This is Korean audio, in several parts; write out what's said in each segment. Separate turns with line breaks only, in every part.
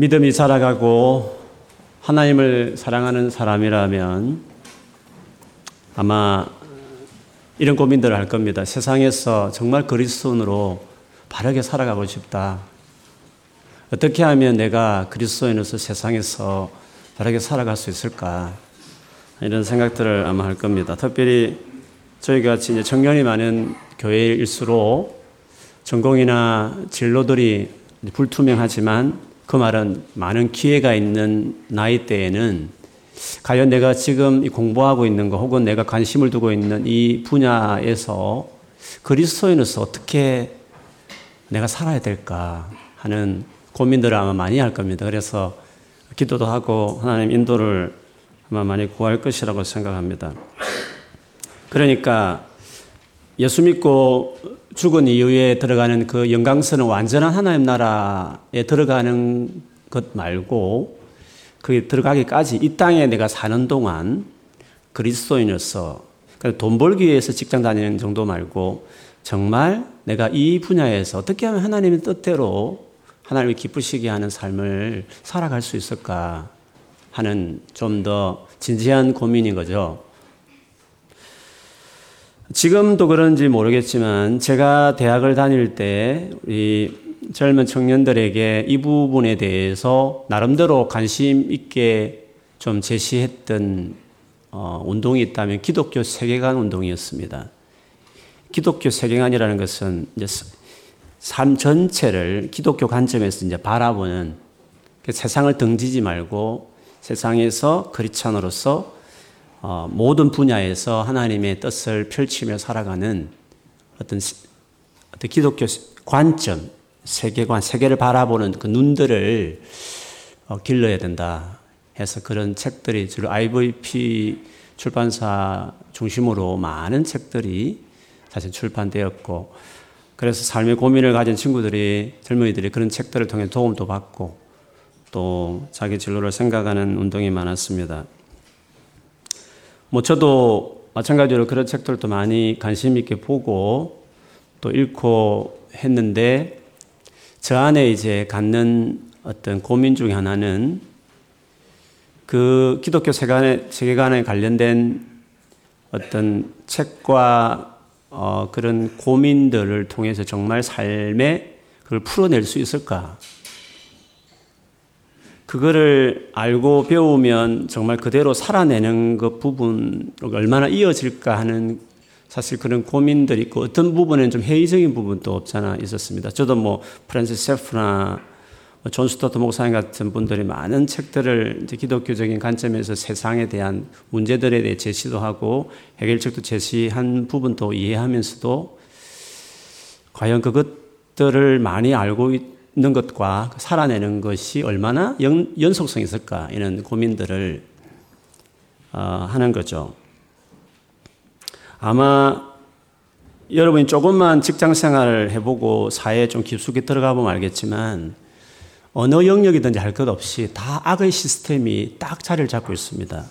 믿음이 자라가고 하나님을 사랑하는 사람이라면 아마 이런 고민들을 할 겁니다. 세상에서 정말 그리스도인으로 바르게 살아가고 싶다. 어떻게 하면 내가 그리스도인으로서 세상에서 바르게 살아갈 수 있을까? 이런 생각들을 아마 할 겁니다. 특별히 저희 같이 이제 청년이 많은 교회일수록 전공이나 진로들이 불투명하지만 그 말은 많은 기회가 있는 나이 때에는 과연 내가 지금 공부하고 있는 거 혹은 내가 관심을 두고 있는 이 분야에서 그리스도인으로서 어떻게 내가 살아야 될까 하는 고민들을 아마 많이 할 겁니다. 그래서 기도도 하고 하나님 인도를 아마 많이 구할 것이라고 생각합니다. 그러니까 예수 믿고 죽은 이후에 들어가는 그 영광스러운 완전한 하나님 나라에 들어가는 것 말고 그게 들어가기까지 이 땅에 내가 사는 동안 그리스도인으로서 그러니까 돈 벌기 위해서 직장 다니는 정도 말고 정말 내가 이 분야에서 어떻게 하면 하나님의 뜻대로 하나님을 기쁘시게 하는 삶을 살아갈 수 있을까 하는 좀 더 진지한 고민인 거죠. 지금도 그런지 모르겠지만 제가 대학을 다닐 때 우리 젊은 청년들에게 이 부분에 대해서 나름대로 관심 있게 좀 제시했던 어, 운동이 있다면 기독교 세계관 운동이었습니다. 기독교 세계관이라는 것은 이제 삶 전체를 기독교 관점에서 이제 바라보는 그 세상을 등지지 말고 세상에서 크리스천으로서 어, 모든 분야에서 하나님의 뜻을 펼치며 살아가는 어떤, 어떤 기독교 관점, 세계관, 세계를 바라보는 그 눈들을 어, 길러야 된다 해서 그런 책들이 주로 IVP 출판사 중심으로 많은 책들이 사실 출판되었고 그래서 삶의 고민을 가진 친구들이 젊은이들이 그런 책들을 통해 도움도 받고 또 자기 진로를 생각하는 운동이 많았습니다. 뭐 저도 마찬가지로 그런 책들도 많이 관심 있게 보고 또 읽고 했는데 저 안에 이제 갖는 어떤 고민 중에 하나는 그 기독교 세계관에, 세계관에 관련된 어떤 책과 어, 그런 고민들을 통해서 정말 삶에 그걸 풀어낼 수 있을까? 그거를 알고 배우면 정말 그대로 살아내는 그 부분 얼마나 이어질까 하는 사실 그런 고민들이 있고 어떤 부분에는 좀 회의적인 부분도 없잖아 있었습니다. 저도 뭐 프란시스 쉐퍼나 뭐 존 스토트 목사님 같은 분들이 많은 책들을 이제 기독교적인 관점에서 세상에 대한 문제들에 대해 제시도 하고 해결책도 제시한 부분도 이해하면서도 과연 그것들을 많이 알고 있, 있는 것과 살아내는 것이 얼마나 연, 연속성이 있을까 이런 고민들을 어, 하는 거죠. 아마 여러분이 조금만 직장 생활을 해보고 사회에 좀 깊숙이 들어가 보면 알겠지만 어느 영역이든지 할 것 없이 다 악의 시스템이 딱 자리를 잡고 있습니다.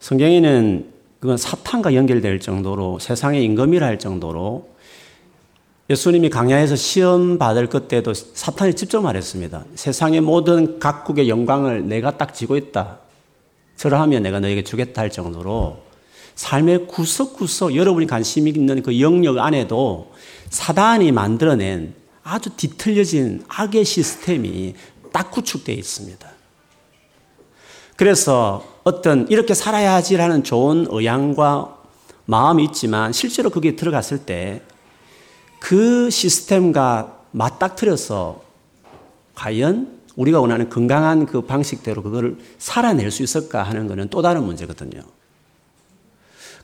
성경에는 그건 사탄과 연결될 정도로 세상의 임금이라 할 정도로 예수님이 강야에서 시험 받을 것 때도 사탄이 직접 말했습니다. 세상의 모든 각국의 영광을 내가 딱 쥐고 있다. 저러하면 내가 너에게 주겠다 할 정도로 삶의 구석구석 여러분이 관심 있는 그 영역 안에도 사단이 만들어낸 아주 뒤틀려진 악의 시스템이 딱 구축되어 있습니다. 그래서 어떤 이렇게 살아야지라는 좋은 의향과 마음이 있지만 실제로 그게 들어갔을 때 그 시스템과 맞닥뜨려서 과연 우리가 원하는 건강한 그 방식대로 그거를 살아낼 수 있을까 하는 것은 또 다른 문제거든요.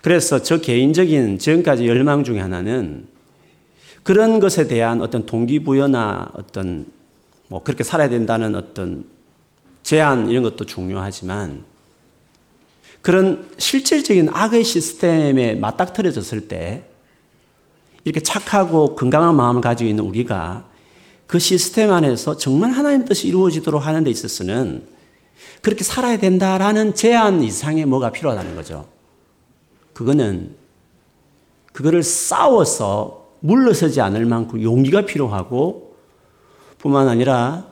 그래서 저 개인적인 지금까지 열망 중에 하나는 그런 것에 대한 어떤 동기부여나 어떤 뭐 그렇게 살아야 된다는 어떤 제안 이런 것도 중요하지만 그런 실질적인 악의 시스템에 맞닥뜨려졌을 때 이렇게 착하고 건강한 마음을 가지고 있는 우리가 그 시스템 안에서 정말 하나님 뜻이 이루어지도록 하는 데 있어서는 그렇게 살아야 된다라는 제한 이상의 뭐가 필요하다는 거죠. 그거는 그거를 싸워서 물러서지 않을 만큼 용기가 필요하고 뿐만 아니라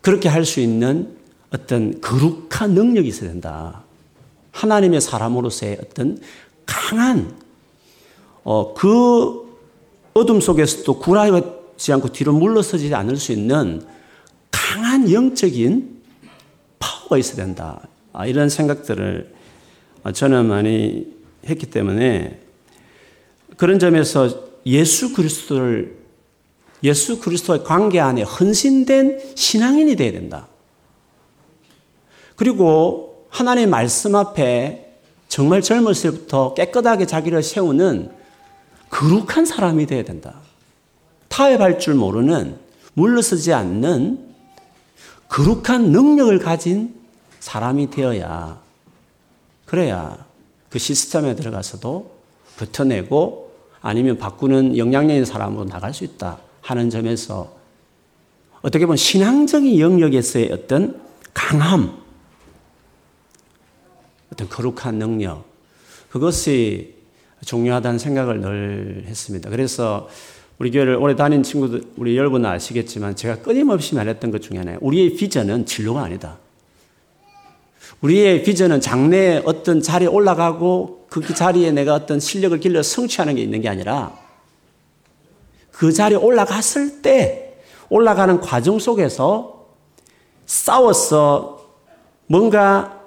그렇게 할 수 있는 어떤 거룩한 능력이 있어야 된다. 하나님의 사람으로서의 어떤 강한 어, 그 어둠 속에서도 굴하지 않고 뒤로 물러서지 않을 수 있는 강한 영적인 파워가 있어야 된다. 아, 이런 생각들을 저는 많이 했기 때문에 그런 점에서 예수 그리스도를 예수 그리스도의 관계 안에 헌신된 신앙인이 되어야 된다. 그리고 하나님의 말씀 앞에 정말 젊었을 때부터 깨끗하게 자기를 세우는 거룩한 사람이 되어야 된다. 타협할 줄 모르는 물러서지 않는 거룩한 능력을 가진 사람이 되어야 그래야 그 시스템에 들어가서도 버텨내고 아니면 바꾸는 영향력 있는 사람으로 나갈 수 있다 하는 점에서 어떻게 보면 신앙적인 영역에서의 어떤 강함, 어떤 거룩한 능력, 그것이 중요하다는 생각을 늘 했습니다. 그래서 우리 교회를 오래 다닌 친구들, 우리 여러분 아시겠지만 제가 끊임없이 말했던 것 중에 하나예요. 우리의 비전은 진로가 아니다. 우리의 비전은 장래에 어떤 자리에 올라가고 그 자리에 내가 어떤 실력을 길러 성취하는 게 있는 게 아니라 그 자리에 올라갔을 때 올라가는 과정 속에서 싸워서 뭔가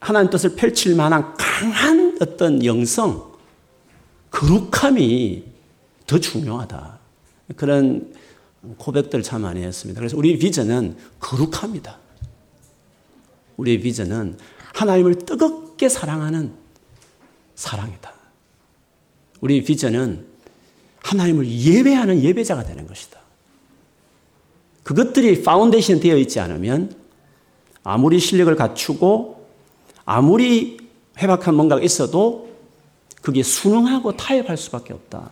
하나님 뜻을 펼칠 만한 강한 어떤 영성, 거룩함이 더 중요하다. 그런 고백들 참 많이 했습니다. 그래서 우리 비전은 거룩함입니다. 우리의 비전은 하나님을 뜨겁게 사랑하는 사랑이다. 우리 비전은 하나님을 예배하는 예배자가 되는 것이다. 그것들이 파운데이션 되어 있지 않으면 아무리 실력을 갖추고 아무리 회박한 뭔가가 있어도 그게 순응하고 타협할 수밖에 없다.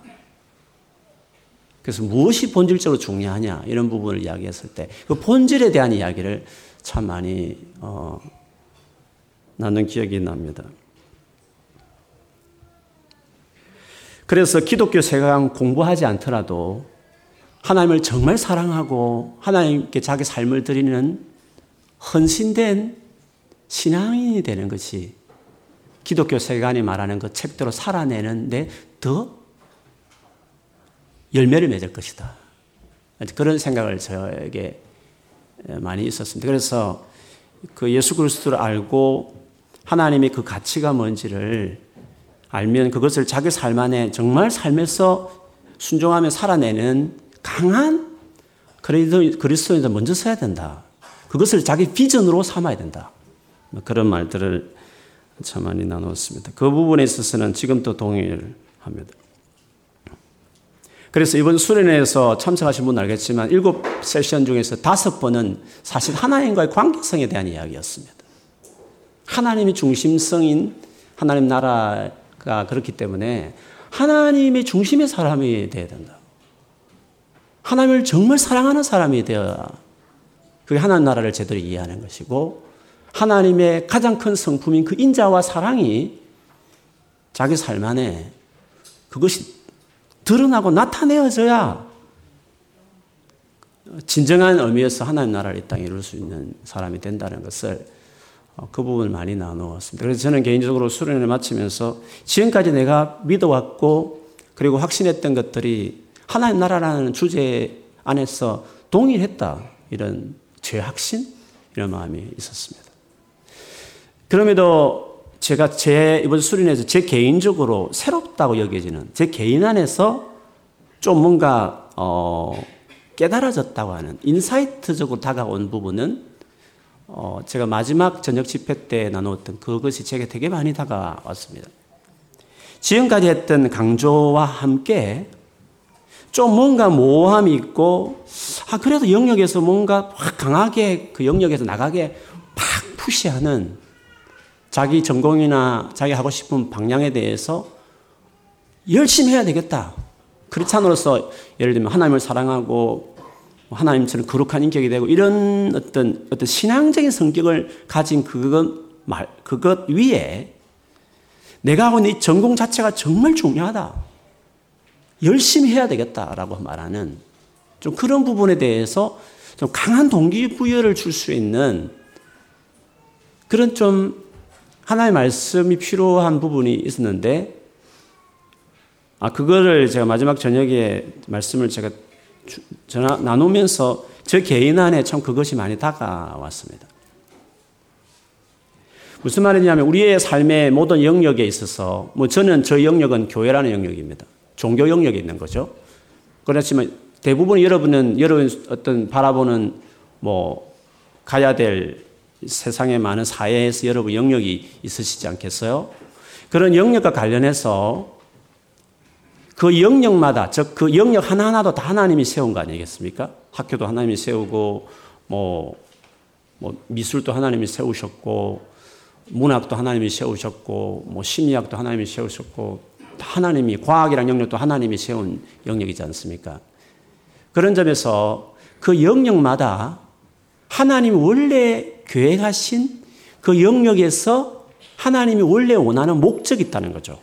그래서 무엇이 본질적으로 중요하냐 이런 부분을 이야기했을 때 그 본질에 대한 이야기를 참 많이 어, 나눈 기억이 납니다. 그래서 기독교 세상 공부하지 않더라도 하나님을 정말 사랑하고 하나님께 자기 삶을 드리는 헌신된 신앙인이 되는 것이 기독교 세간이 말하는 그 책대로 살아내는데 더 열매를 맺을 것이다. 그런 생각을 저에게 많이 있었습니다. 그래서 그 예수 그리스도를 알고 하나님의 그 가치가 뭔지를 알면 그것을 자기 삶 안에 정말 삶에서 순종하며 살아내는 강한 그리스도인들 먼저 서야 된다. 그것을 자기 비전으로 삼아야 된다. 뭐 그런 말들을 참 많이 나눴습니다. 그 부분에 있어서는 지금도 동의를 합니다. 그래서 이번 수련회에서 참석하신 분은 알겠지만 일곱 세션 중에서 다섯 번은 사실 하나님과의 관계성에 대한 이야기였습니다. 하나님이 중심성인 하나님 나라가 그렇기 때문에 하나님의 중심의 사람이 되어야 된다. 하나님을 정말 사랑하는 사람이 되어야 그게 하나님 나라를 제대로 이해하는 것이고 하나님의 가장 큰 성품인 그 인자와 사랑이 자기 삶 안에 그것이 드러나고 나타내어져야 진정한 의미에서 하나님 나라를 이 땅에 이룰 수 있는 사람이 된다는 것을 어, 그 부분을 많이 나누었습니다. 그래서 저는 개인적으로 수련을 마치면서 지금까지 내가 믿어왔고 그리고 확신했던 것들이 하나님 나라라는 주제 안에서 동일했다. 이런 제 확신? 이런 마음이 있었습니다. 그럼에도 제가 제 이번 수련에서 제 개인적으로 새롭다고 여겨지는 제 개인 안에서 좀 뭔가 어 깨달아졌다고 하는 인사이트적으로 다가온 부분은 어 제가 마지막 저녁 집회 때 나누었던 그것이 제게 되게 많이 다가왔습니다. 지금까지 했던 강조와 함께 좀 뭔가 모호함이 있고 아 그래도 영역에서 뭔가 확 강하게 그 영역에서 나가게 팍 푸시하는 자기 전공이나 자기 하고 싶은 방향에 대해서 열심히 해야 되겠다. 크리스찬으로서 예를 들면 하나님을 사랑하고 하나님처럼 거룩한 인격이 되고 이런 어떤 어떤 신앙적인 성격을 가진 그것 말 그것 위에 내가 하고 있는 이 전공 자체가 정말 중요하다. 열심히 해야 되겠다라고 말하는 좀 그런 부분에 대해서 좀 강한 동기부여를 줄 수 있는 그런 좀 하나의 말씀이 필요한 부분이 있었는데, 아, 그거를 제가 마지막 저녁에 말씀을 제가 전화, 나누면서 저 개인 안에 참 그것이 많이 다가왔습니다. 무슨 말이냐면 우리의 삶의 모든 영역에 있어서 뭐 저는 저 영역은 교회라는 영역입니다. 종교 영역에 있는 거죠. 그렇지만 대부분 여러분은 여러분 어떤 바라보는 뭐 가야 될 세상의 많은 사회에서 여러분 영역이 있으시지 않겠어요? 그런 영역과 관련해서 그 영역마다, 즉 그 영역 하나하나도 다 하나님이 세운 거 아니겠습니까? 학교도 하나님이 세우고, 뭐, 뭐 미술도 하나님이 세우셨고, 문학도 하나님이 세우셨고, 뭐 심리학도 하나님이 세우셨고, 하나님이 과학이란 영역도 하나님이 세운 영역이지 않습니까? 그런 점에서 그 영역마다 하나님이 원래 계획하신 그 영역에서 하나님이 원래 원하는 목적이 있다는 거죠.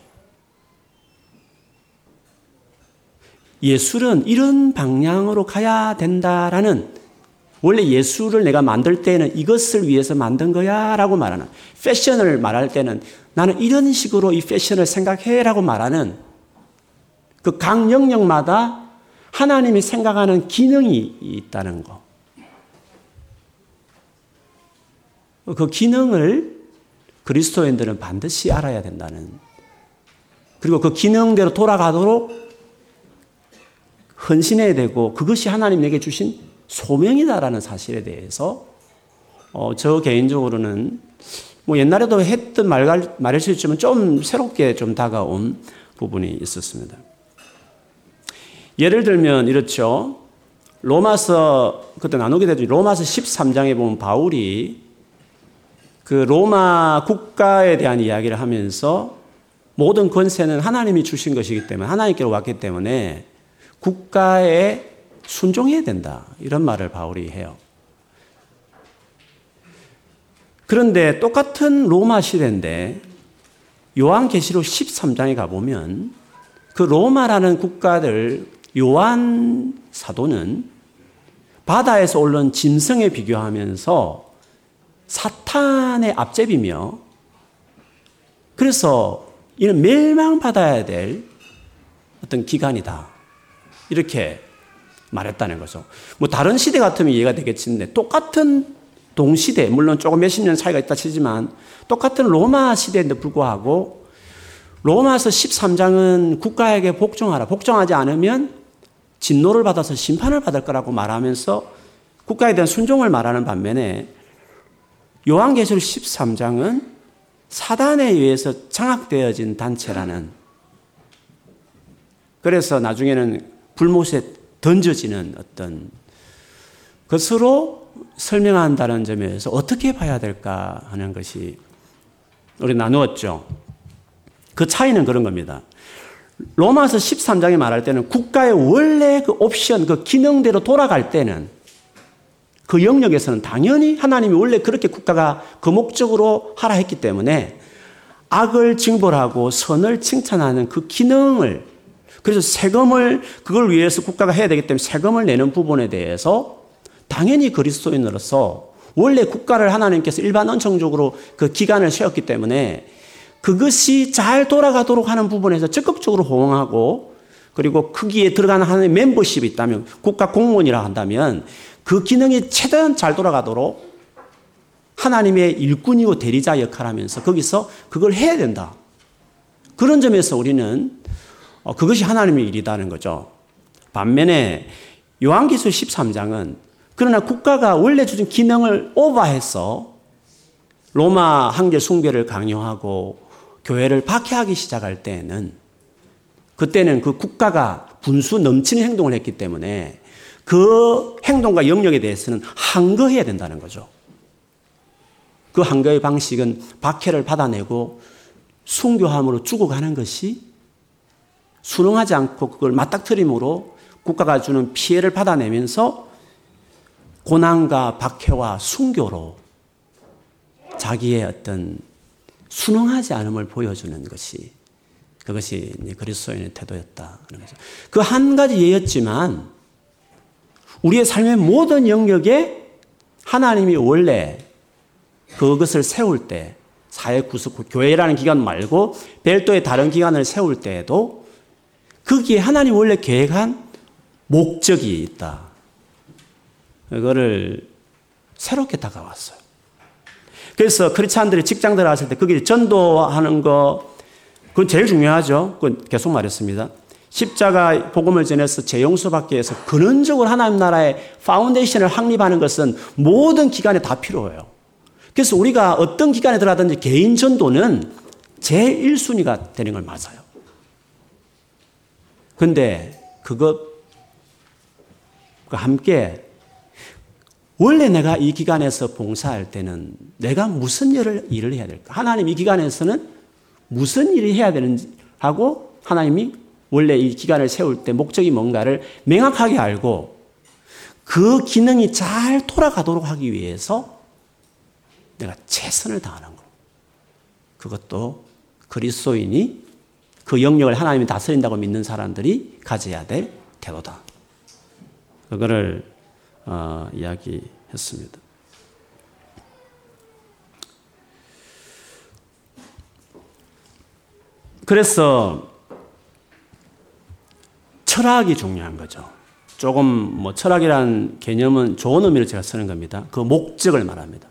예술은 이런 방향으로 가야 된다라는 원래 예술을 내가 만들 때는 이것을 위해서 만든 거야 라고 말하는 패션을 말할 때는 나는 이런 식으로 이 패션을 생각해 라고 말하는 그 각 영역마다 하나님이 생각하는 기능이 있다는 거. 그 기능을 그리스도인들은 반드시 알아야 된다는 그리고 그 기능대로 돌아가도록 헌신해야 되고 그것이 하나님 에게 주신 소명이다라는 사실에 대해서 어, 저 개인적으로는 뭐 옛날에도 했던 말, 말일 수 있지만 좀 새롭게 좀 다가온 부분이 있었습니다. 예를 들면 이렇죠. 로마서 그때 나누게 되죠. 로마서 13장에 보면 바울이 그 로마 국가에 대한 이야기를 하면서 모든 권세는 하나님이 주신 것이기 때문에 하나님께로 왔기 때문에 국가에 순종해야 된다. 이런 말을 바울이 해요. 그런데 똑같은 로마 시대인데 요한계시록 13장에 가보면 그 로마라는 국가들 요한 사도는 바다에서 올른 짐승에 비교하면서 사탄의 앞제비며 그래서 이는 멸망받아야 될 어떤 기간이다. 이렇게 말했다는 거죠. 뭐 다른 시대 같으면 이해가 되겠지만 똑같은 동시대, 물론 조금 몇십 년 차이가 있다 치지만 똑같은 로마 시대인데 불구하고 로마서 13장은 국가에게 복종하라. 복종하지 않으면 진노를 받아서 심판을 받을 거라고 말하면서 국가에 대한 순종을 말하는 반면에 요한계시록 13장은 사단에 의해서 장악되어진 단체라는 그래서 나중에는 불못에 던져지는 어떤 것으로 설명한다는 점에서 어떻게 봐야 될까 하는 것이 우리 나누었죠. 그 차이는 그런 겁니다. 로마서 13장에 말할 때는 국가의 원래 그 옵션, 그 기능대로 돌아갈 때는 그 영역에서는 당연히 하나님이 원래 그렇게 국가가 그 목적으로 하라 했기 때문에 악을 징벌하고 선을 칭찬하는 그 기능을 그래서 세금을 그걸 위해서 국가가 해야 되기 때문에 세금을 내는 부분에 대해서 당연히 그리스도인으로서 원래 국가를 하나님께서 일반 원청적으로 그 기간을 세웠기 때문에 그것이 잘 돌아가도록 하는 부분에서 적극적으로 호응하고 그리고 크기에 들어가는 하나의 멤버십이 있다면 국가 공무원이라 한다면 그 기능이 최대한 잘 돌아가도록 하나님의 일꾼이고 대리자 역할을 하면서 거기서 그걸 해야 된다. 그런 점에서 우리는 어, 그것이 하나님의 일이다는 거죠. 반면에 요한기술 13장은 그러나 국가가 원래 주신 기능을 오버해서 로마 황제 숭배를 강요하고 교회를 박해하기 시작할 때에는 그때는 그 국가가 분수 넘치는 행동을 했기 때문에 그 행동과 영역에 대해서는 항거해야 된다는 거죠. 그 항거의 방식은 박해를 받아내고 순교함으로 죽어가는 것이 순응하지 않고 그걸 맞닥뜨림으로 국가가 주는 피해를 받아내면서 고난과 박해와 순교로 자기의 어떤 순응하지 않음을 보여주는 것이 그것이 그리스도인의 태도였다. 그 한 가지 예였지만 우리의 삶의 모든 영역에 하나님이 원래 그것을 세울 때 사회 구속 교회라는 기관 말고 별도의 다른 기관을 세울 때에도 거기에 하나님 원래 계획한 목적이 있다. 그거를 새롭게 다가왔어요. 그래서 크리스찬들이 직장 들어갔을 때 거기 전도하는 거 그건 제일 중요하죠. 그건 계속 말했습니다. 십자가 복음을 전해서 죄 용서 받기 위해서 근원적으로 하나님 나라의 foundation을 확립하는 것은 모든 기관에 다 필요해요. 그래서 우리가 어떤 기관에 들어가든지 개인 전도는 제1순위가 되는 걸 맞아요. 근데 그것과 함께 원래 내가 이 기관에서 봉사할 때는 내가 무슨 일을, 일을 해야 될까? 하나님 이 기관에서는 무슨 일을 해야 되는지 하고 하나님이 원래 이 기관을 세울 때 목적이 뭔가를 명확하게 알고 그 기능이 잘 돌아가도록 하기 위해서 내가 최선을 다하는 거. 그것도 그리스도인이 그 영역을 하나님이 다스린다고 믿는 사람들이 가져야 될 태도다. 그거를 어, 이야기했습니다. 그래서 철학이 중요한 거죠. 조금 뭐 철학이라는 개념은 좋은 의미로 제가 쓰는 겁니다. 그 목적을 말합니다.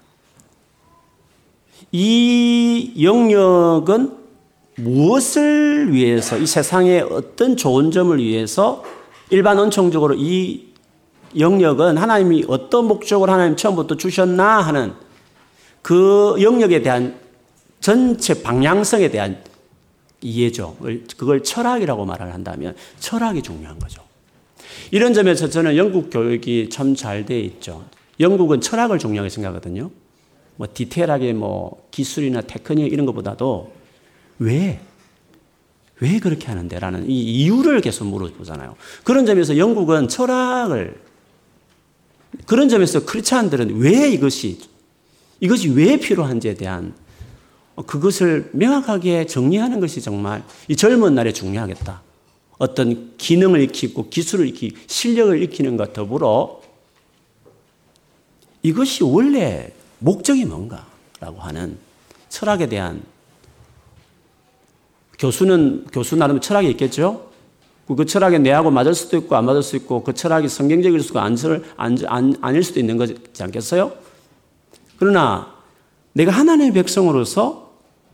이 영역은 무엇을 위해서 이 세상의 어떤 좋은 점을 위해서 일반 원총적으로 이 영역은 하나님이 어떤 목적을 하나님 처음부터 주셨나 하는 그 영역에 대한 전체 방향성에 대한 이해죠. 그걸 철학이라고 말을 한다면 철학이 중요한 거죠. 이런 점에서 저는 영국 교육이 참 잘 돼 있죠. 영국은 철학을 중요하게 생각하거든요. 뭐 디테일하게 뭐 기술이나 테크닉 이런 것보다도 왜? 왜 그렇게 하는데? 라는 이 이유를 계속 물어보잖아요. 그런 점에서 영국은 철학을 그런 점에서 크리스찬들은 왜 이것이 이것이 왜 필요한지에 대한 그것을 명확하게 정리하는 것이 정말 이 젊은 날에 중요하겠다. 어떤 기능을 익히고 기술을 익히 실력을 익히는 것 더불어 이것이 원래 목적이 뭔가라고 하는 철학에 대한 교수는 교수 나름 철학이 있겠죠. 그 철학에 내하고 맞을 수도 있고 안 맞을 수 있고 그 철학이 성경적일 수도 아닐 수도 있는 거지 않겠어요? 그러나 내가 하나님의 백성으로서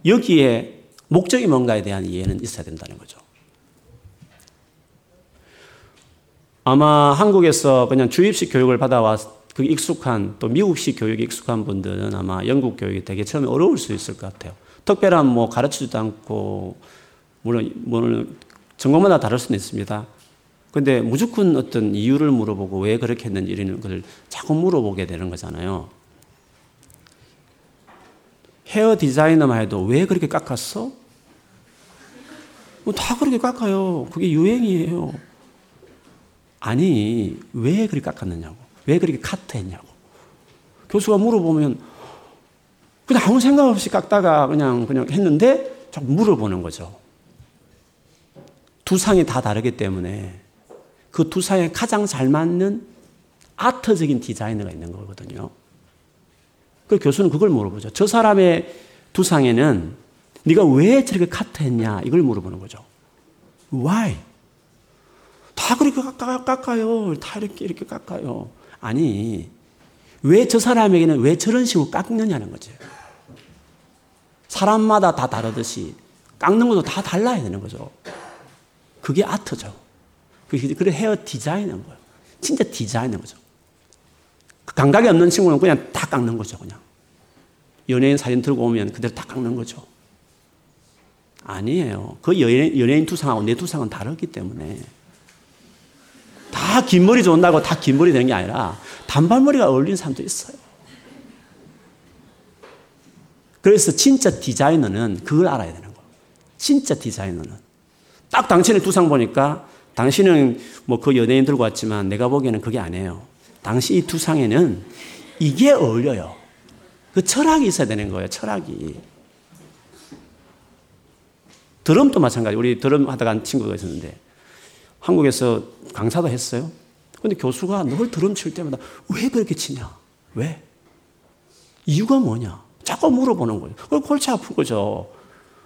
여기에 목적이 뭔가에 대한 이해는 있어야 된다는 거죠. 아마 한국에서 그냥 주입식 교육을 받아와 그 익숙한 또 미국식 교육에 익숙한 분들은 아마 영국 교육이 되게 처음에 어려울 수 있을 것 같아요. 특별한 뭐 가르치지도 않고 물론 물론 전공마다 다를 수는 있습니다. 근데 무조건 어떤 이유를 물어보고 왜 그렇게 했는지 이런 걸 자꾸 물어보게 되는 거잖아요. 헤어 디자이너만 해도 왜 그렇게 깎았어? 뭐 다 그렇게 깎아요. 그게 유행이에요. 아니, 왜 그렇게 깎았느냐고. 왜 그렇게 카트했냐고. 교수가 물어보면 그냥 아무 생각 없이 깎다가 그냥, 그냥 했는데 자꾸 물어보는 거죠. 두 상이 다 다르기 때문에 그 두 상에 가장 잘 맞는 아트적인 디자이너가 있는 거거든요. 그 교수는 그걸 물어보죠. 저 사람의 두 상에는 네가 왜 저렇게 카트했냐 이걸 물어보는 거죠. Why? 다 그렇게 깎아요. 다 이렇게 이렇게 깎아요. 아니 왜 저 사람에게는 왜 저런 식으로 깎느냐는 거죠. 사람마다 다 다르듯이 깎는 것도 다 달라야 되는 거죠. 그게 아트죠. 그래 헤어 디자인인 거예요. 진짜 디자인인 거죠. 그 감각이 없는 친구는 그냥 다 깎는 거죠, 그냥. 연예인 사진 들고 오면 그대로 다 깎는 거죠. 아니에요. 그 연예인, 연예인 두상하고 내 두상은 다르기 때문에. 다 긴 머리 좋다고 다 긴 머리 되는 게 아니라 단발머리가 어울리는 사람도 있어요. 그래서 진짜 디자이너는 그걸 알아야 되는 거예요. 진짜 디자이너는. 딱 당신의 두상 보니까 당신은 뭐 그 연예인 들고 왔지만 내가 보기에는 그게 아니에요. 당신 이 두상에는 이게 어울려요. 그 철학이 있어야 되는 거예요. 철학이. 드럼도 마찬가지. 우리 드럼 하다가 한 친구가 있었는데 한국에서 강사도 했어요. 근데 교수가 늘 드럼 칠 때마다 왜 그렇게 치냐? 왜? 이유가 뭐냐? 자꾸 물어보는 거예요. 그 골치 아픈 거죠.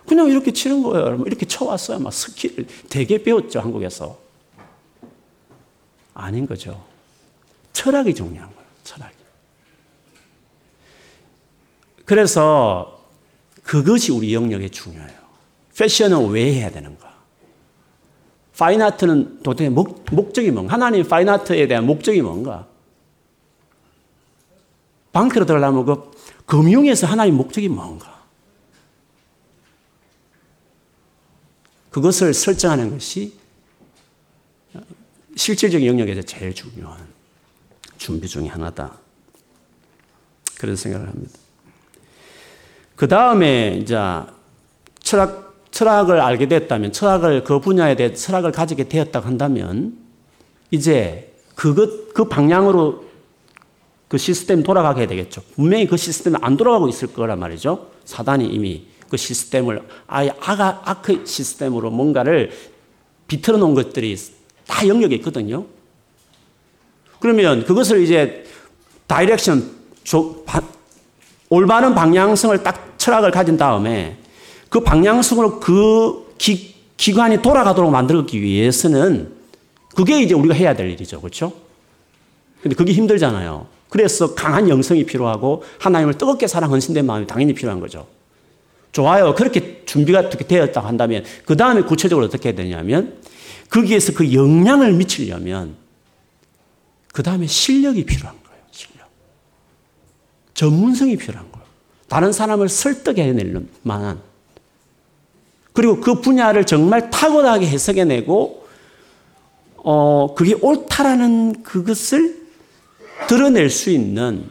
그냥 이렇게 치는 거예요. 이렇게 쳐왔어요. 막 스킬 되게 배웠죠, 한국에서. 아닌 거죠. 철학이 중요한 거예요, 철학이. 그래서 그것이 우리 영역에 중요해요. 패션은 왜 해야 되는가? fine art는 도대체 목, 목적이 뭔가? 하나님 fine art에 대한 목적이 뭔가? 방크로 들어가려면 그 금융에서 하나님 목적이 뭔가? 그것을 설정하는 것이 실질적인 영역에서 제일 중요한 준비 중의 하나다. 그런 생각을 합니다. 그 다음에 이제 철학, 철학을 알게 됐다면, 철학을, 그 분야에 대해 철학을 가지게 되었다고 한다면, 이제 그것, 그 방향으로 그 시스템 돌아가게 되겠죠. 분명히 그 시스템이 안 돌아가고 있을 거란 말이죠. 사단이 이미 그 시스템을 아예 악 시스템으로 뭔가를 비틀어 놓은 것들이 다 영역에 있거든요. 그러면 그것을 이제 direction, 조, 바, 올바른 방향성을 딱 철학을 가진 다음에 그 방향성으로 그 기, 기관이 돌아가도록 만들기 위해서는 그게 이제 우리가 해야 될 일이죠. 그렇죠? 근데 그게 힘들잖아요. 그래서 강한 영성이 필요하고 하나님을 뜨겁게 사랑 헌신된 마음이 당연히 필요한 거죠. 좋아요. 그렇게 준비가 어떻게 되었다 한다면 그 다음에 구체적으로 어떻게 되냐면 거기에서 그 영향을 미치려면 그 다음에 실력이 필요한 거예요. 실력. 전문성이 필요한 거예요. 다른 사람을 설득해낼 만한 그리고 그 분야를 정말 탁월하게 해석해내고 어 그게 옳다라는 그것을 드러낼 수 있는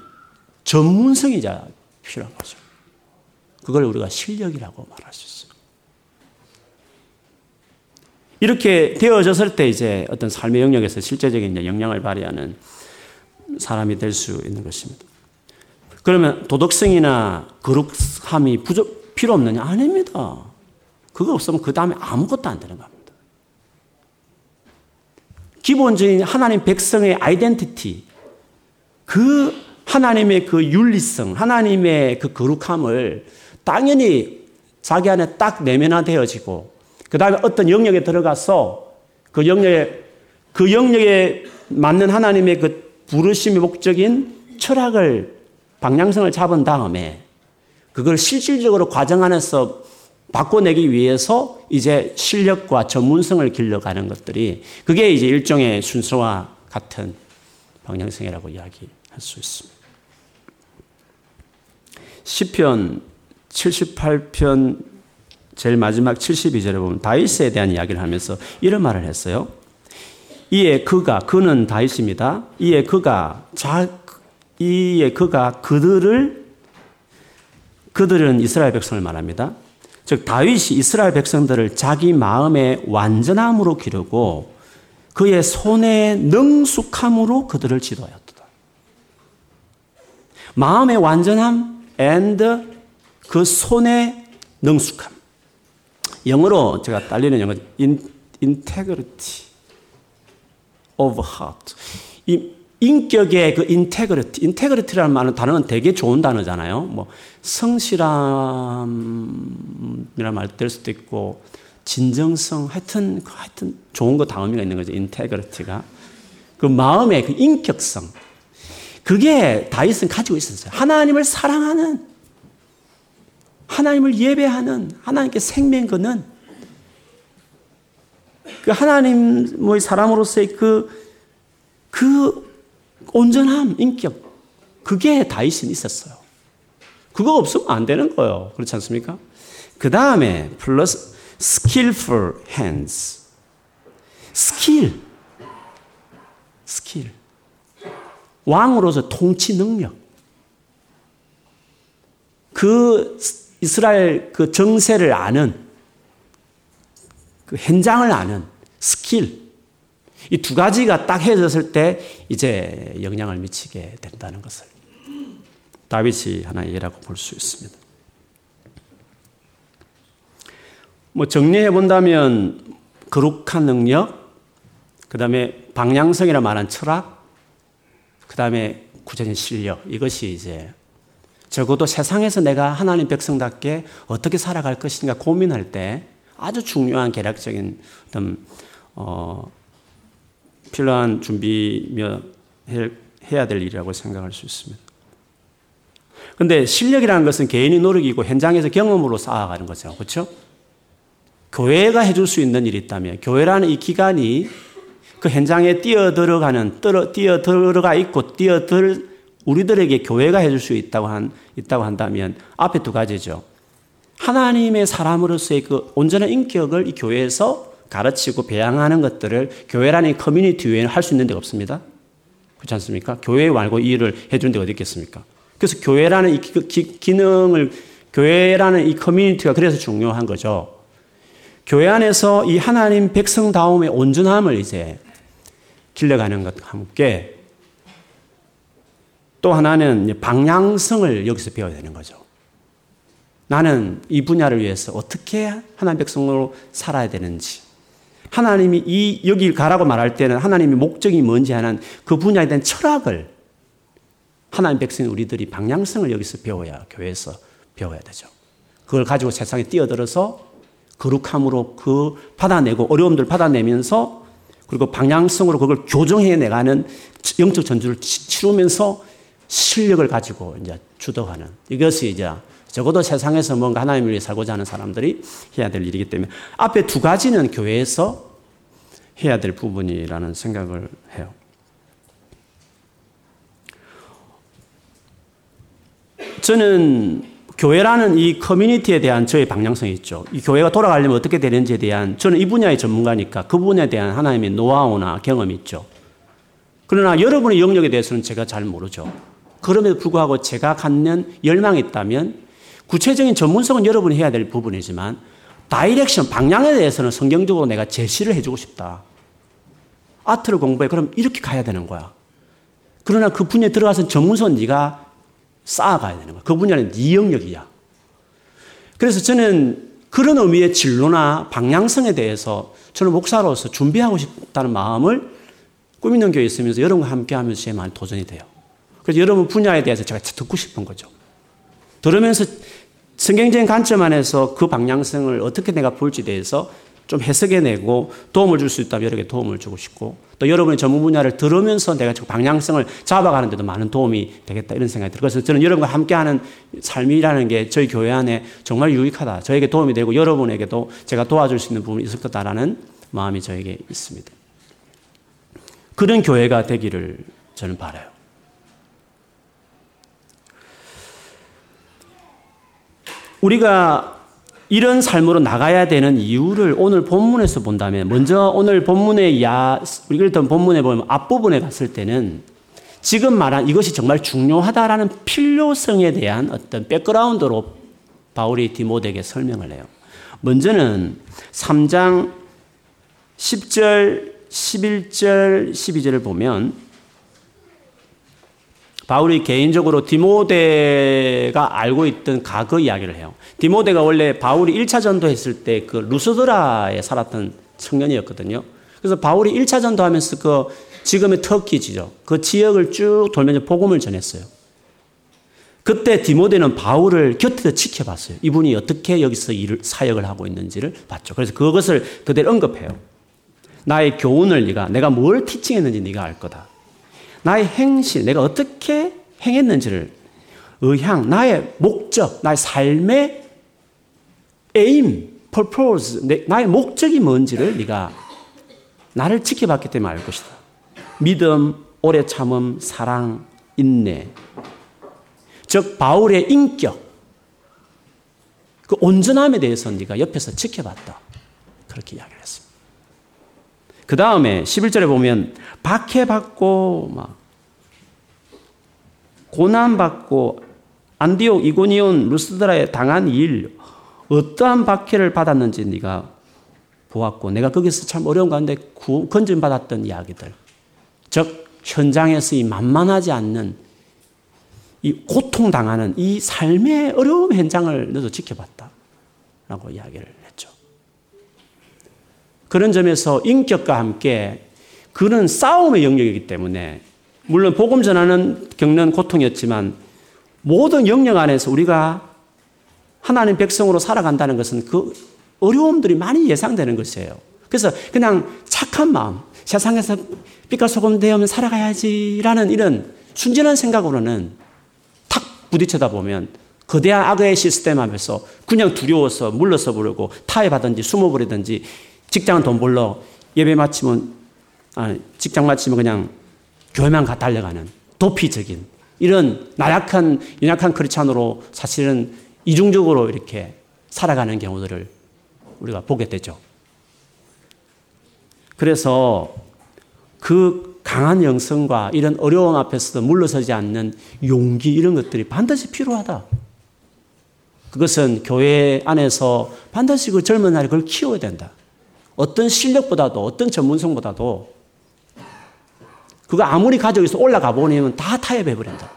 전문성이 필요한 거죠. 그걸 우리가 실력이라고 말할 수 있어요. 이렇게 되어졌을 때 이제 어떤 삶의 영역에서 실제적인 영향을 발휘하는 사람이 될 수 있는 것입니다. 그러면 도덕성이나 거룩함이 부족, 필요 없느냐? 아닙니다. 그거 없으면 그 다음에 아무것도 안 되는 겁니다. 기본적인 하나님 백성의 아이덴티티, 그 하나님의 그 윤리성, 하나님의 그 거룩함을 당연히 자기 안에 딱 내면화되어지고 그 다음에 어떤 영역에 들어가서 그 영역에 그 영역에 맞는 하나님의 그 부르심의 목적인 철학을 방향성을 잡은 다음에 그걸 실질적으로 과정 안에서 바꿔내기 위해서 이제 실력과 전문성을 길러가는 것들이 그게 이제 일종의 순서와 같은 방향성이라고 이야기할 수 있습니다. 시편 78편 제일 마지막 72절에 보면 다윗에 대한 이야기를 하면서 이런 말을 했어요. 이에 그가 그는 다윗입니다. 이에 그가 자 이에 그가 그들을 그들은 이스라엘 백성을 말합니다. 즉 다윗이 이스라엘 백성들을 자기 마음의 완전함으로 기르고 그의 손의 능숙함으로 그들을 지도하였다. 마음의 완전함 and 그 손의 능숙함. 영어로 제가 딸리는 영어 integrity of heart. 이 인격의 그 integrity, integrity라는 말은 단어는 되게 좋은 단어잖아요. 뭐 성실함이라는 말 될 수도 있고 진정성 하여튼 하여튼 좋은 거 다 의미가 있는 거죠. integrity가 그 마음의 그 인격성 그게 다윗은 가지고 있었어요. 하나님을 사랑하는 하나님을 예배하는 하나님께 생명 거는 그 하나님의 사람으로서의 그, 그 온전함, 인격, 그게 다윗은 있었어요. 그거 없으면 안 되는 거예요. 그렇지 않습니까? 그 다음에 플러스 skillful hands. Skill. Skill. 왕으로서 통치 능력. 그 이스라엘 그 정세를 아는 그 현장을 아는 스킬. 이 두 가지가 딱 해졌을 때 이제 영향을 미치게 된다는 것을 다윗이 하나의 예라고 볼 수 있습니다. 뭐 정리해 본다면 거룩한 능력, 그 다음에 방향성이라 말한 철학, 그 다음에 구체적인 실력. 이것이 이제 적어도 세상에서 내가 하나님 백성답게 어떻게 살아갈 것인가 고민할 때 아주 중요한 계략적인 어떤, 어, 필요한 준비며 해야 될 일이라고 생각할 수 있습니다. 근데 실력이라는 것은 개인의 노력이고 현장에서 경험으로 쌓아가는 거죠. 그렇죠? 교회가 해줄 수 있는 일이 있다면 교회라는 이 기관이 그 현장에 뛰어들어가는 뛰어들어가 있고 뛰어들 우리들에게 교회가 해줄 수 있다고 한 있다고 한다면 앞에 두 가지죠. 하나님의 사람으로서의 그 온전한 인격을 이 교회에서 가르치고 배양하는 것들을 교회라는 커뮤니티 외에는 할 수 있는 데가 없습니다. 그렇지 않습니까? 교회 말고 이 일을 해주는 데가 어디 있겠습니까? 그래서 교회라는 이 기, 능을 교회라는 이 커뮤니티가 그래서 중요한 거죠. 교회 안에서 이 하나님 백성다움의 온전함을 이제 길러가는 것과 함께 또 하나는 방향성을 여기서 배워야 되는 거죠. 나는 이 분야를 위해서 어떻게 하나님 백성으로 살아야 되는지, 하나님이 이 여길 가라고 말할 때는 하나님의 목적이 뭔지 하는 그 분야에 대한 철학을 하나님 백성 우리들이 방향성을 여기서 배워야 교회에서 배워야 되죠. 그걸 가지고 세상에 뛰어들어서 거룩함으로 그 받아내고 어려움들 받아내면서 그리고 방향성으로 그걸 교정해 내가는 영적 전주를 치르면서 실력을 가지고 이제 주도하는 이것이 이제 적어도 세상에서 뭔가 하나님을 위해 살고자 하는 사람들이 해야 될 일이기 때문에 앞에 두 가지는 교회에서 해야 될 부분이라는 생각을 해요. 저는 교회라는 이 커뮤니티에 대한 저의 방향성이 있죠. 이 교회가 돌아가려면 어떻게 되는지에 대한 저는 이 분야의 전문가니까 그 분야에 대한 하나님의 노하우나 경험이 있죠. 그러나 여러분의 영역에 대해서는 제가 잘 모르죠. 그럼에도 불구하고 제가 갖는 열망이 있다면 구체적인 전문성은 여러분이 해야 될 부분이지만 direction, 방향에 대해서는 성경적으로 내가 제시를 해주고 싶다. Art를 공부해. 그럼 이렇게 가야 되는 거야. 그러나 그 분야에 들어가서 전문성 네가 쌓아가야 되는 거야. 그 분야는 네 영역이야. 그래서 저는 그런 의미의 진로나 방향성에 대해서 저는 목사로서 준비하고 싶다는 마음을 꾸미는 교회에 있으면서 여러분과 함께 하면서 제 마음이 도전이 돼요. 그래서 여러분 분야에 대해서 제가 듣고 싶은 거죠. 들으면서 성경적인 관점 안에서 그 방향성을 어떻게 내가 볼지 대해서 좀 해석해내고 도움을 줄 수 있다면 여러 개 도움을 주고 싶고 또 여러분의 전문 분야를 들으면서 내가 방향성을 잡아가는 데도 많은 도움이 되겠다 이런 생각이 들어요. 그래서 저는 여러분과 함께하는 삶이라는 게 저희 교회 안에 정말 유익하다. 저에게 도움이 되고 여러분에게도 제가 도와줄 수 있는 부분이 있을 거다라는 마음이 저에게 있습니다. 그런 교회가 되기를 저는 바라요. 우리가 이런 삶으로 나가야 되는 이유를 오늘 본문에서 본다면 먼저 오늘 본문의 야 우리가 일단 본문에 보면 앞부분에 갔을 때는 지금 말한 이것이 정말 중요하다라는 필요성에 대한 어떤 백그라운드로 바울이 디모데에게 설명을 해요. 먼저는 3장 10절, 11절, 12절을 보면 바울이 개인적으로 디모데가 알고 있던 과거 이야기를 해요. 디모데가 원래 바울이 1차 전도했을 때 그 루스드라에 살았던 청년이었거든요. 그래서 바울이 1차 전도하면서 그 지금의 터키지죠. 그 지역을 쭉 돌면서 복음을 전했어요. 그때 디모데는 바울을 곁에서 지켜봤어요. 이분이 어떻게 여기서 일을, 사역을 하고 있는지를 봤죠. 그래서 그것을 그대로 언급해요. 나의 교훈을 네가, 내가 뭘 티칭했는지 네가 알 거다. 나의 행실, 내가 어떻게 행했는지를 의향, 나의 목적, 나의 삶의 aim, purpose, 나의 목적이 뭔지를 네가 나를 지켜봤기 때문에 알 것이다. 믿음, 오래 참음, 사랑, 인내. 즉 바울의 인격, 그 온전함에 대해서 네가 옆에서 지켜봤다. 그렇게 이야기를 했습니다. 그 다음에 11절에 보면 박해받고 막 고난받고 안디옥, 이고니온, 루스드라에 당한 일 어떠한 박해를 받았는지 네가 보았고 내가 거기서 참 어려운 가운데 건진 받았던 이야기들 즉 현장에서 이 만만하지 않는 이 고통당하는 이 삶의 어려움 현장을 너도 지켜봤다 라고 이야기를. 그런 점에서 인격과 함께 그는 싸움의 영역이기 때문에 물론 복음 전하는 겪는 고통이었지만 모든 영역 안에서 우리가 하나님 백성으로 살아간다는 것은 그 어려움들이 많이 예상되는 것이에요. 그래서 그냥 착한 마음, 세상에서 빛과 소금 되면 살아가야지라는 이런 순진한 생각으로는 탁 부딪혀다 보면 거대한 악의 시스템 앞에서 그냥 두려워서 물러서 부르고 타협하든지 숨어버리든지 직장 돈 벌러 예배 마치면 아니, 직장 마치면 그냥 교회만 가 달려가는 도피적인 이런 나약한 연약한 크리스찬으로 사실은 이중적으로 이렇게 살아가는 경우들을 우리가 보게 되죠. 그래서 그 강한 영성과 이런 어려움 앞에서도 물러서지 않는 용기 이런 것들이 반드시 필요하다. 그것은 교회 안에서 반드시 그 젊은 날에 그걸 키워야 된다. 어떤 실력보다도 어떤 전문성보다도 그거 아무리 있어 올라가 보면 다 타협해 버린다.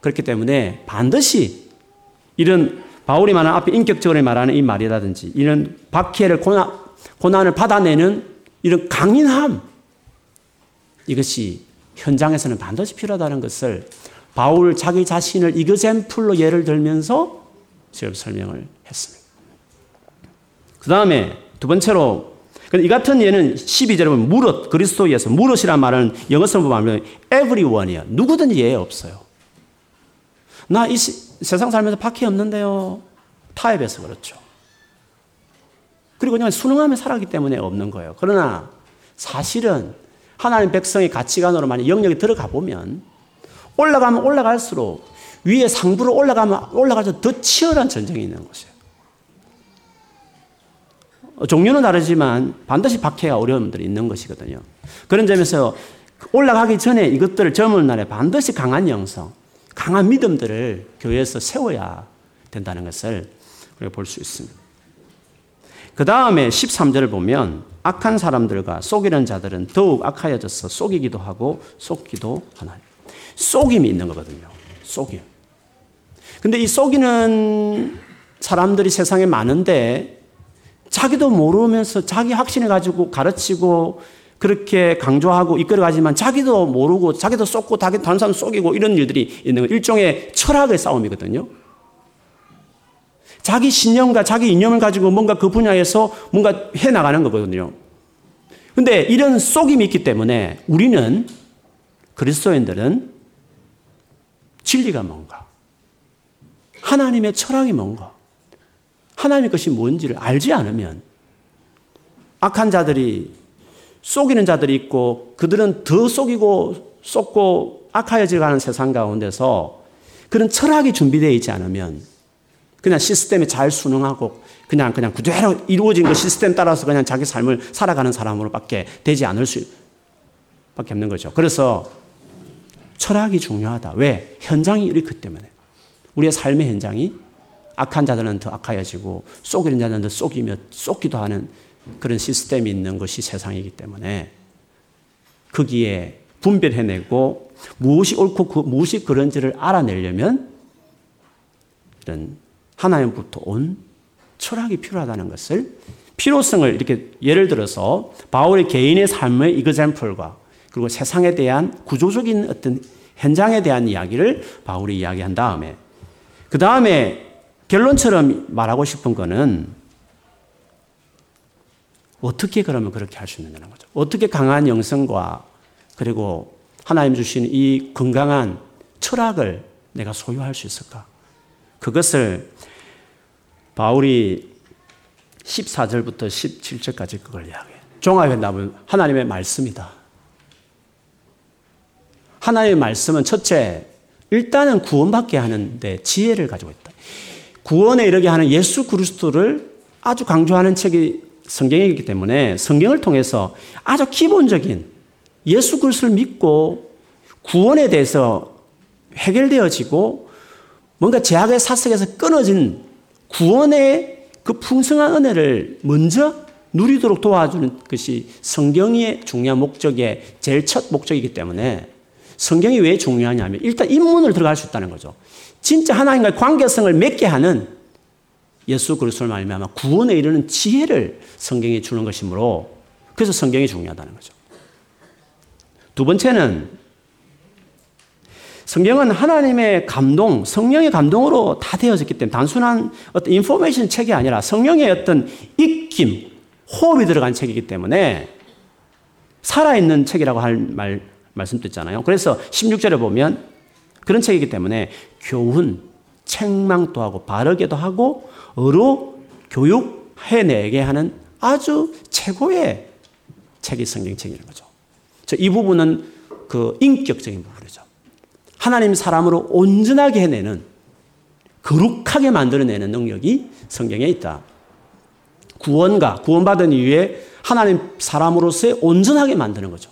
그렇기 때문에 반드시 이런 바울이 말하는 앞에 인격적으로 말하는 이 말이라든지 이런 박해를 고난, 고난을 받아내는 이런 강인함 이것이 현장에서는 반드시 필요하다는 것을 바울 자기 자신을 이그젠플로 예를 들면서 지금 설명을 했습니다. 그 다음에 두 번째로 이 같은 예는 12절에 보면 무릇 그리스도에서 무릇이란 말은 영어성을 보면 everyone이야. 누구든지 예 없어요. 나 이 세상 살면서 박해 없는데요. 타협해서 그렇죠. 그리고 그냥 순응하며 살았기 때문에 없는 거예요. 그러나 사실은 하나님 백성의 가치관으로 만약 영역에 들어가 보면 올라가면 올라갈수록 위에 상부로 올라가면 올라갈수록 더 치열한 전쟁이 있는 것이에요. 종류는 다르지만 반드시 박해가 어려움들이 있는 것이거든요. 그런 점에서 올라가기 전에 이것들을 젊은 날에 반드시 강한 영성, 강한 믿음들을 교회에서 세워야 된다는 것을 우리가 볼 수 있습니다. 그 다음에 13절을 보면 악한 사람들과 속이는 자들은 더욱 악하여져서 속이기도 하고 속기도 하나니. 속임이 있는 거거든요. 속임. 근데 이 속이는 사람들이 세상에 많은데 자기도 모르면서 자기 확신해 가지고 가르치고 그렇게 강조하고 이끌어가지만 자기도 모르고 자기도 쏟고 다른 사람 속이고 이런 일들이 있는 거 일종의 철학의 싸움이거든요. 자기 신념과 자기 이념을 가지고 뭔가 그 분야에서 뭔가 해 나가는 거거든요. 근데 이런 속임이 있기 때문에 우리는 그리스도인들은 진리가 뭔가 하나님의 철학이 뭔가 하나님의 것이 뭔지를 알지 않으면 악한 자들이 속이는 자들이 있고 그들은 더 속이고 쏟고 악하여져 가는 세상 가운데서 그런 철학이 준비되어 있지 않으면 그냥 시스템에 잘 순응하고 그냥 그냥 그대로 이루어진 그 시스템 따라서 그냥 자기 삶을 살아가는 사람으로밖에 되지 않을 수 밖에 없는 거죠. 그래서 철학이 중요하다. 왜? 현장이 이렇기 때문에. 우리의 삶의 현장이 악한 자들은 더 악하여지고 속이는 자들은 더 속이며 속기도 하는 그런 시스템이 있는 것이 세상이기 때문에 거기에 분별해내고 무엇이 옳고 그 무엇이 그런지를 알아내려면 이런 하나님부터 온 철학이 필요하다는 것을 필요성을 이렇게 예를 들어서 바울의 개인의 삶의 이그젠플과 그리고 세상에 대한 구조적인 어떤 현장에 대한 이야기를 바울이 이야기한 다음에 그 다음에 결론처럼 말하고 싶은 거는 어떻게 그러면 그렇게 할 수 있느냐는 거죠. 어떻게 강한 영성과 그리고 하나님 주신 이 건강한 철학을 내가 소유할 수 있을까? 그것을 바울이 14절부터 17절까지 그걸 이야기해요. 종합해 나면 하나님의 말씀이다. 하나님의 말씀은 첫째, 일단은 구원받게 하는데 지혜를 가지고 있다. 구원에 이르게 하는 예수 그리스도를 아주 강조하는 책이 성경이기 때문에 성경을 통해서 아주 기본적인 예수 그리스도를 믿고 구원에 대해서 해결되어지고 뭔가 제약의 사슬에서 끊어진 구원의 그 풍성한 은혜를 먼저 누리도록 도와주는 것이 성경의 중요한 목적의 제일 첫 목적이기 때문에 성경이 왜 중요하냐면 일단 입문을 들어갈 수 있다는 거죠. 진짜 하나님과의 관계성을 맺게 하는 예수 그리스도를 말미암아 구원에 이르는 지혜를 성경이 주는 것이므로 그래서 성경이 중요하다는 거죠. 두 번째는 성경은 하나님의 감동, 성령의 감동으로 다 되어졌기 때문에 단순한 어떤 인포메이션 책이 아니라 성령의 어떤 익힘, 호흡이 들어간 책이기 때문에 살아있는 책이라고 할 말, 말씀도 있잖아요. 그래서 16절에 보면 그런 책이기 때문에 교훈, 책망도 하고 바르게도 하고 어로 교육해내게 하는 아주 최고의 책이 성경책이라는 거죠. 이 부분은 그 인격적인 부분이죠. 하나님 사람으로 온전하게 해내는 거룩하게 만들어내는 능력이 성경에 있다. 구원과 구원받은 이후에 하나님 사람으로서의 온전하게 만드는 거죠.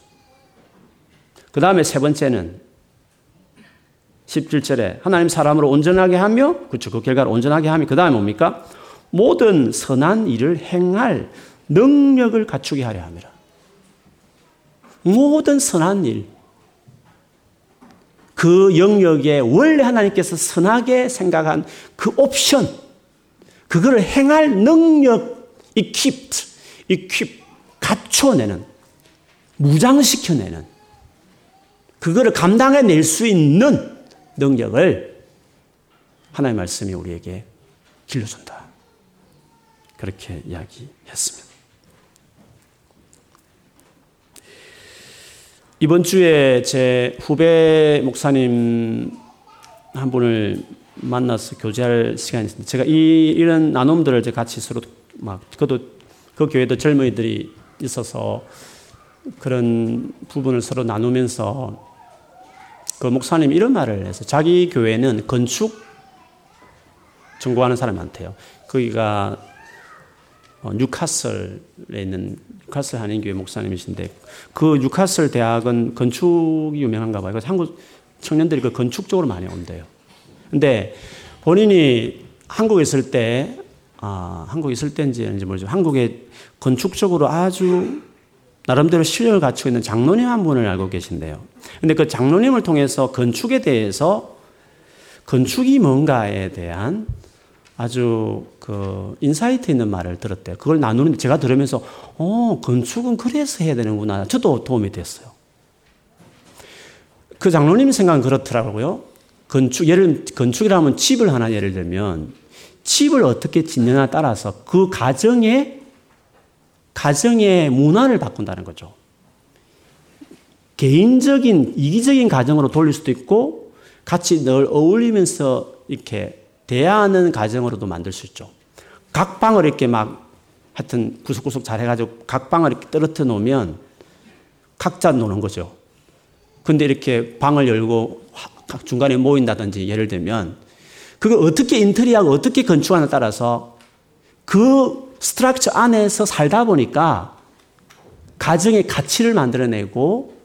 그 다음에 세 번째는 17절에 하나님 사람으로 온전하게 하며, 그렇죠. 그 결과를 온전하게 하며, 그 다음에 뭡니까? 모든 선한 일을 행할 능력을 갖추게 하려 함이라. 모든 선한 일. 그 영역에 원래 하나님께서 선하게 생각한 그 옵션, 그거를 행할 능력, equipped, equip, 갖춰내는, 무장시켜내는, 그거를 감당해낼 수 있는 능력을 하나님의 말씀이 우리에게 길러준다. 그렇게 이야기했습니다. 이번 주에 제 후배 목사님 한 분을 만나서 교제할 시간이 있습니다. 제가 이, 이런 나눔들을 같이 서로 막, 그도, 그 교회도 젊은이들이 있어서 그런 부분을 서로 나누면서 그 목사님 이런 말을 해서 자기 교회는 건축 전공하는 사람이 많대요. 거기가 어, 뉴카슬에 있는 뉴카슬 한인교회 목사님이신데 그 뉴카슬 대학은 건축이 유명한가 봐요. 그래서 한국 청년들이 그 건축 쪽으로 많이 온대요. 근데 본인이 한국에 있을 때, 아, 한국에 있을 때인지 모르죠. 한국에 건축적으로 아주 나름대로 실력을 갖추고 있는 장로님 한 분을 알고 계신데요. 근데 그 장로님을 통해서 건축에 대해서 건축이 뭔가에 대한 아주 그 insight 있는 말을 들었대요. 그걸 나누는데 제가 들으면서 어, 건축은 그래서 해야 되는구나. 저도 도움이 됐어요. 그 장로님 생각은 그렇더라고요. 건축, 예를, 건축이라면 집을 하나 예를 들면 집을 어떻게 짓느냐에 따라서 그 가정의 가정의 문화를 바꾼다는 거죠. 개인적인 이기적인 가정으로 돌릴 수도 있고 같이 늘 어울리면서 이렇게 대화하는 가정으로도 만들 수 있죠. 각 방을 이렇게 막 하여튼 구석구석 잘 해가지고 각 방을 이렇게 떨어뜨려 놓으면 각자 노는 거죠. 근데 이렇게 방을 열고 중간에 모인다든지 예를 들면 그걸 어떻게 인테리어하고 어떻게 건축하느냐에 따라서 그 스트럭처 안에서 살다 보니까 가정의 가치를 만들어내고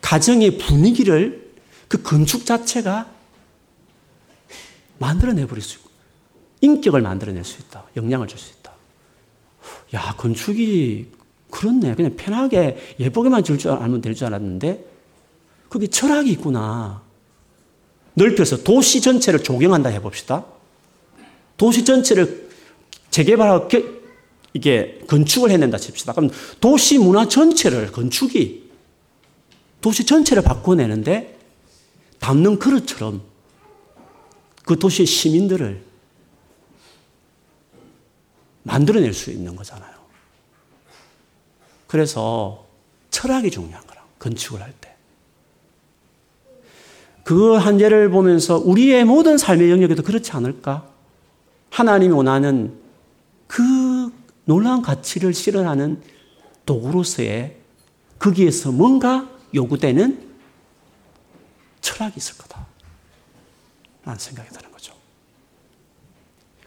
가정의 분위기를 그 건축 자체가 만들어내 버릴 수 있고, 인격을 만들어낼 수 있다. 영향을 줄 수 있다. 야, 건축이 그렇네. 그냥 편하게 예쁘게만 줄 줄 알면 될 줄 알았는데, 그게 철학이 있구나. 넓혀서 도시 전체를 조경한다 해봅시다. 도시 전체를 재개발하고 이게 건축을 해낸다 칩시다. 그럼 도시 문화 전체를 건축이 도시 전체를 바꿔내는데 담는 그릇처럼 그 도시의 시민들을 만들어낼 수 있는 거잖아요. 그래서 철학이 중요한 거라 건축을 할 때. 그 한 예를 보면서 우리의 모든 삶의 영역에도 그렇지 않을까? 하나님이 원하는 그 놀라운 가치를 실현하는 도구로서의 거기에서 뭔가 요구되는 철학이 있을 거다. 라는 생각이 드는 거죠.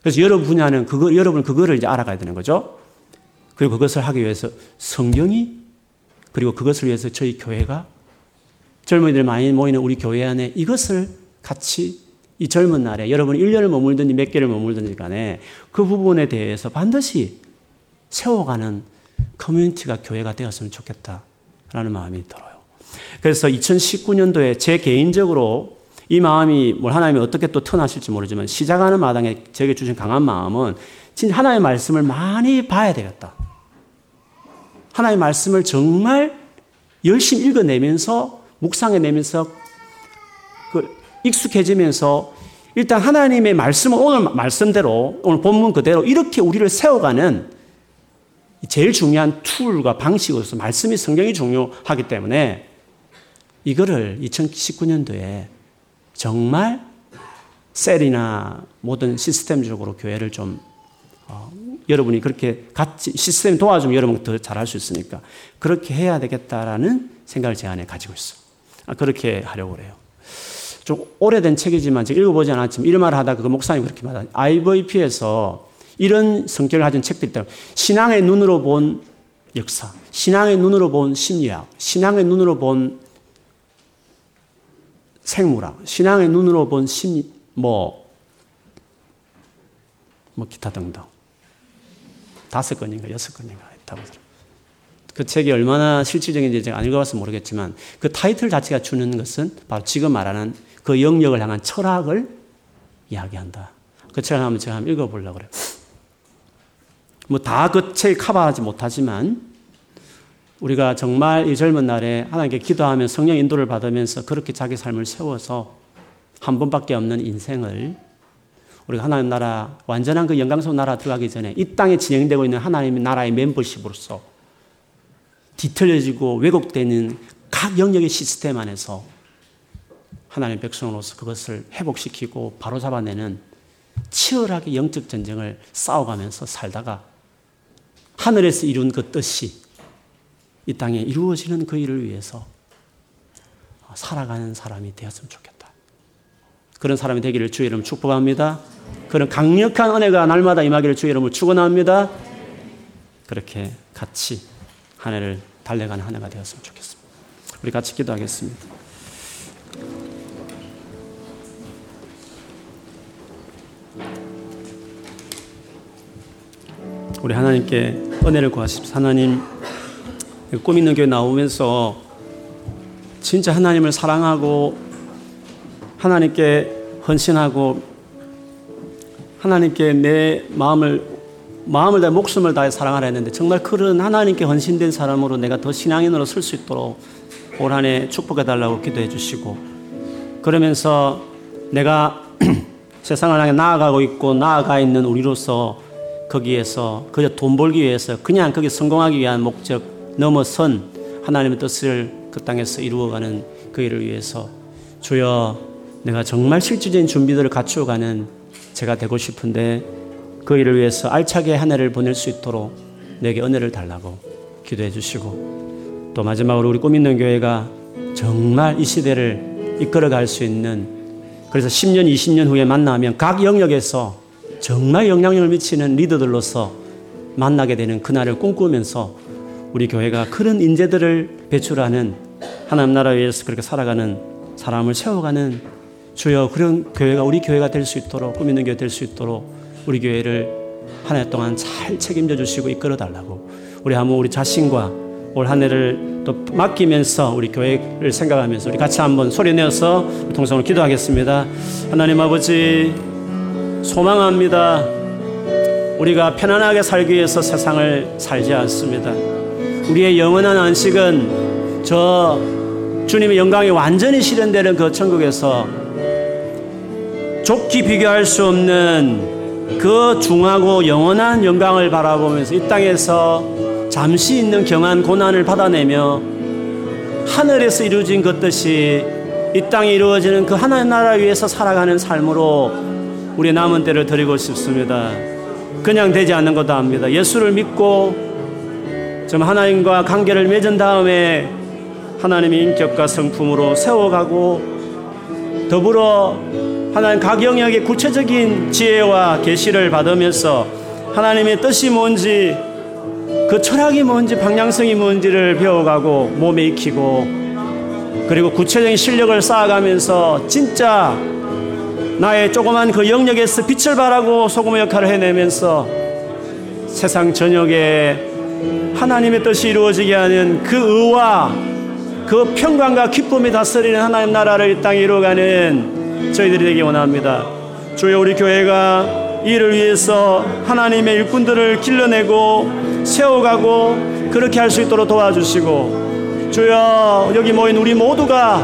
그래서 여러 분야는 그거, 여러분 그거를 이제 알아가야 되는 거죠. 그리고 그것을 하기 위해서 성경이 그리고 그것을 위해서 저희 교회가 젊은이들 많이 모이는 우리 교회 안에 이것을 같이 이 젊은 날에 여러분이 1년을 머물든지 몇 개를 머물든지 간에 그 부분에 대해서 반드시 세워가는 커뮤니티가 교회가 되었으면 좋겠다라는 마음이 들어요. 그래서 2019년도에 제 개인적으로 이 마음이 뭘 하나님이 어떻게 또 터나실지 모르지만 시작하는 마당에 제게 주신 강한 마음은 진짜 하나님의 말씀을 많이 봐야 되겠다. 하나님의 말씀을 정말 열심히 읽어내면서 묵상해내면서 그 익숙해지면서 일단 하나님의 말씀은 오늘 말씀대로 오늘 본문 그대로 이렇게 우리를 세워가는 제일 중요한 툴과 방식으로서 말씀이 성경이 중요하기 때문에 이거를 2019년도에 정말 셀이나 모든 시스템적으로 교회를 좀 어, 여러분이 그렇게 같이 시스템 도와주면 여러분 더 잘할 수 있으니까 그렇게 해야 되겠다라는 생각을 제 안에 가지고 있어. 아, 그렇게 하려고 그래요. 좀 오래된 책이지만 제가 읽어보지 않았지만 이런 말을 하다가 그 목사님이 그렇게 말하 IVP에서 이런 성격을 가진 책들이 있다. 신앙의 눈으로 본 역사, 신앙의 눈으로 본 심리학, 신앙의 눈으로 본 생물학, 신앙의 눈으로 본 심리, 뭐, 뭐 기타 등등. 다섯 건인가 여섯 건인가 했다고 그 책이 얼마나 실질적인지 제가 안 읽어봐서 모르겠지만 그 타이틀 자체가 주는 것은 바로 지금 말하는 그 영역을 향한 철학을 이야기한다. 그 책을 한번 제가 한번 읽어보려고 그래요. 뭐 다 그 책 커버하지 못하지만 우리가 정말 이 젊은 날에 하나님께 기도하며 성령 인도를 받으면서 그렇게 자기 삶을 세워서 한 번밖에 없는 인생을 우리가 하나님 나라 완전한 그 영광스러운 나라 들어가기 전에 이 땅에 진행되고 있는 하나님의 나라의 멤버십으로서 뒤틀려지고 왜곡되는 각 영역의 시스템 안에서 하나님 백성으로서 그것을 회복시키고 바로잡아내는 치열하게 영적 전쟁을 싸워가면서 살다가 하늘에서 이룬 그 뜻이 이 땅에 이루어지는 그 일을 위해서 살아가는 사람이 되었으면 좋겠다. 그런 사람이 되기를 주의 이름 축복합니다. 그런 강력한 은혜가 날마다 임하기를 주의 이름으로 축원합니다. 그렇게 같이 한 해를 달려가는 한 해가 되었으면 좋겠습니다. 우리 같이 기도하겠습니다. 우리 하나님께 은혜를 구하십시오. 하나님, 꿈 있는 교회 나오면서 진짜 하나님을 사랑하고 하나님께 헌신하고 하나님께 내 마음을 마음을 다해 목숨을 다해 사랑하라 했는데 정말 그런 하나님께 헌신된 사람으로 내가 더 신앙인으로 설 수 있도록 올 한 해 축복해 달라고 기도해 주시고 그러면서 내가 세상을 향해 나아가고 있고 나아가 있는 우리로서 거기에서 그저 돈 벌기 위해서 그냥 거기 성공하기 위한 목적 넘어선 하나님의 뜻을 그 땅에서 이루어가는 그 일을 위해서 주여 내가 정말 실질적인 준비들을 갖추어가는 제가 되고 싶은데 그 일을 위해서 알차게 한 해를 보낼 수 있도록 내게 은혜를 달라고 기도해 주시고 또 마지막으로 우리 꿈 있는 교회가 정말 이 시대를 이끌어 갈 수 있는 그래서 10년, 20년 후에 만나면 각 영역에서 정말 영향력을 미치는 리더들로서 만나게 되는 그날을 꿈꾸면서 우리 교회가 그런 인재들을 배출하는 하나님 나라 위해서 그렇게 살아가는 사람을 세워가는 주여 그런 교회가 우리 교회가 될 수 있도록 꿈 있는 교회 될 수 있도록 우리 교회를 한 해 동안 잘 책임져 주시고 이끌어 달라고 우리 한번 우리 자신과 올 한 해를 또 맡기면서 우리 교회를 생각하면서 우리 같이 한번 소리 내어서 통성으로 기도하겠습니다. 하나님 아버지 소망합니다. 우리가 편안하게 살기 위해서 세상을 살지 않습니다. 우리의 영원한 안식은 저 주님의 영광이 완전히 실현되는 그 천국에서 좋게 비교할 수 없는 그 중하고 영원한 영광을 바라보면서 이 땅에서 잠시 있는 경한 고난을 받아내며 하늘에서 이루어진 그 뜻이 이 땅에 이루어지는 그 하나님 나라 위에서 살아가는 삶으로 우리 남은 때를 드리고 싶습니다. 그냥 되지 않는 것도 압니다. 예수를 믿고 좀 하나님과 관계를 맺은 다음에 하나님의 인격과 성품으로 세워가고 더불어 하나님 각 영역의 구체적인 지혜와 계시를 받으면서 하나님의 뜻이 뭔지 그 철학이 뭔지 방향성이 뭔지를 배워가고 몸에 익히고 그리고 구체적인 실력을 쌓아가면서 진짜 나의 조그만 그 영역에서 빛을 발하고 소금의 역할을 해내면서 세상 전역에 하나님의 뜻이 이루어지게 하는 그 의와 그 평강과 기쁨이 다스리는 하나님 나라를 이 땅에 이루어가는 저희들이 되기 원합니다. 주여 우리 교회가 이를 위해서 하나님의 일꾼들을 길러내고 세워가고 그렇게 할 수 있도록 도와주시고 주여 여기 모인 우리 모두가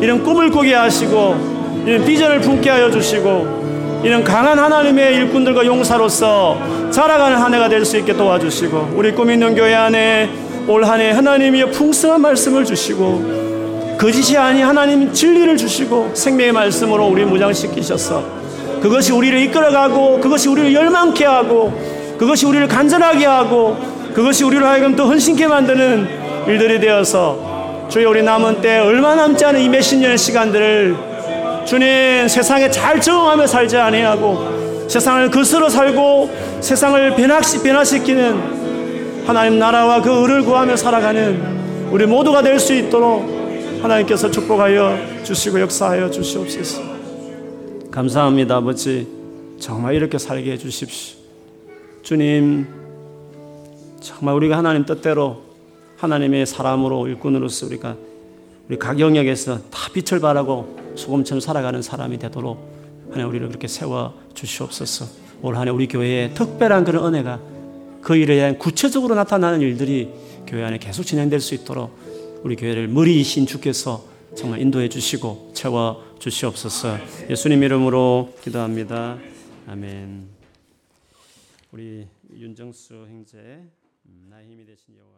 이런 꿈을 꾸게 하시고 이런 비전을 품게 하여 주시고 이런 강한 하나님의 일꾼들과 용사로서 자라가는 한 해가 될 수 있게 도와주시고 우리 꿈 있는 교회 안에 올 한 해 하나님이 풍성한 말씀을 주시고 거짓이 아니 하나님 진리를 주시고 생명의 말씀으로 우리 무장시키셔서 그것이 우리를 이끌어가고 그것이 우리를 열망케 하고 그것이 우리를 간절하게 하고 그것이 우리를 하여금 더 헌신케 만드는 일들이 되어서 주여 우리 남은 때 얼마 남지 않은 이 몇십 년의 시간들을 주님 세상에 잘 적응하며 살지 아니하고 세상을 거스러 살고 세상을 변화시, 변화시키는 하나님 나라와 그 의를 구하며 살아가는 우리 모두가 될 수 있도록 하나님께서 축복하여 주시고 역사하여 주시옵소서. 감사합니다, 아버지. 정말 이렇게 살게 해 주십시오. 주님, 정말 우리가 하나님 뜻대로 하나님의 사람으로 일꾼으로서 우리가 우리 각 영역에서 다 빛을 발하고 소금처럼 살아가는 사람이 되도록 하나님 우리를 그렇게 세워 주시옵소서. 올 한해 우리 교회에 특별한 그런 은혜가 그 일에 대한 구체적으로 나타나는 일들이 교회 안에 계속 진행될 수 있도록 우리 교회를 머리이신 주께서 정말 인도해 주시고 채워 주시옵소서. 예수님 이름으로 기도합니다. 아멘. 우리 윤정수 형제 나의 힘이 되신 여호와의 천왕